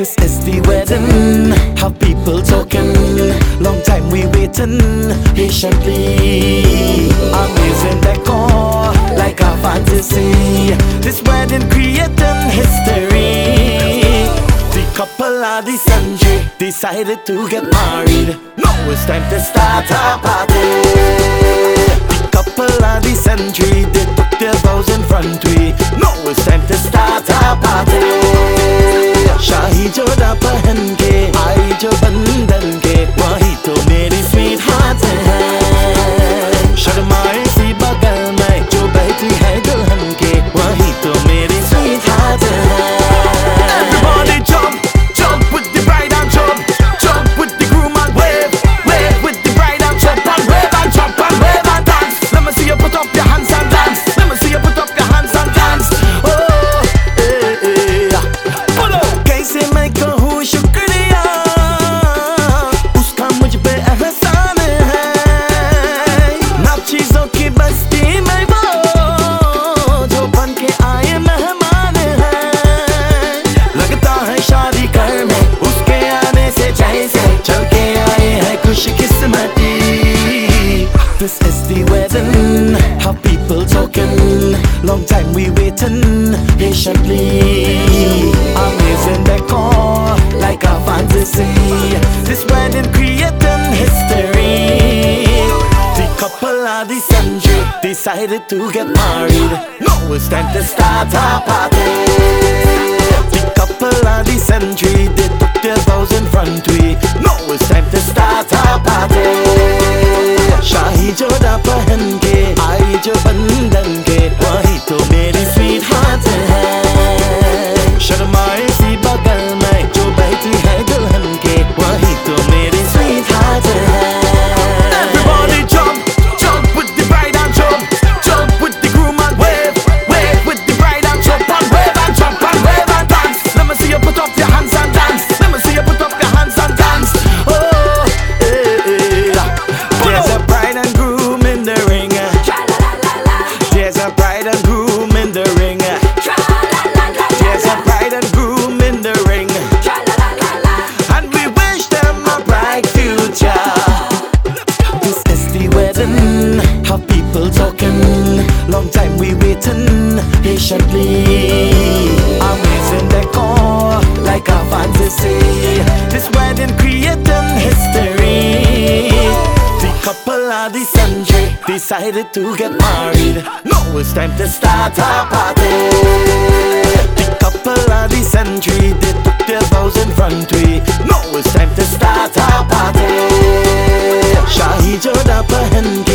This is the wedding, how people talking. Long time we waiting patiently. Amazing decor, like a fantasy. This wedding creating history. The couple are the decided to get married. Now it's time to start a party. patiently. Amazing decor, like a fantasy. This wedding creating history. The couple of the century decided to get married. Now it's time to start a party. The couple of Sanjay decided to get married. Now it's time to start a party. The couple of the century, they took their vows in front tree. Now it's time to start a party. Shahi Jodha Pahendra.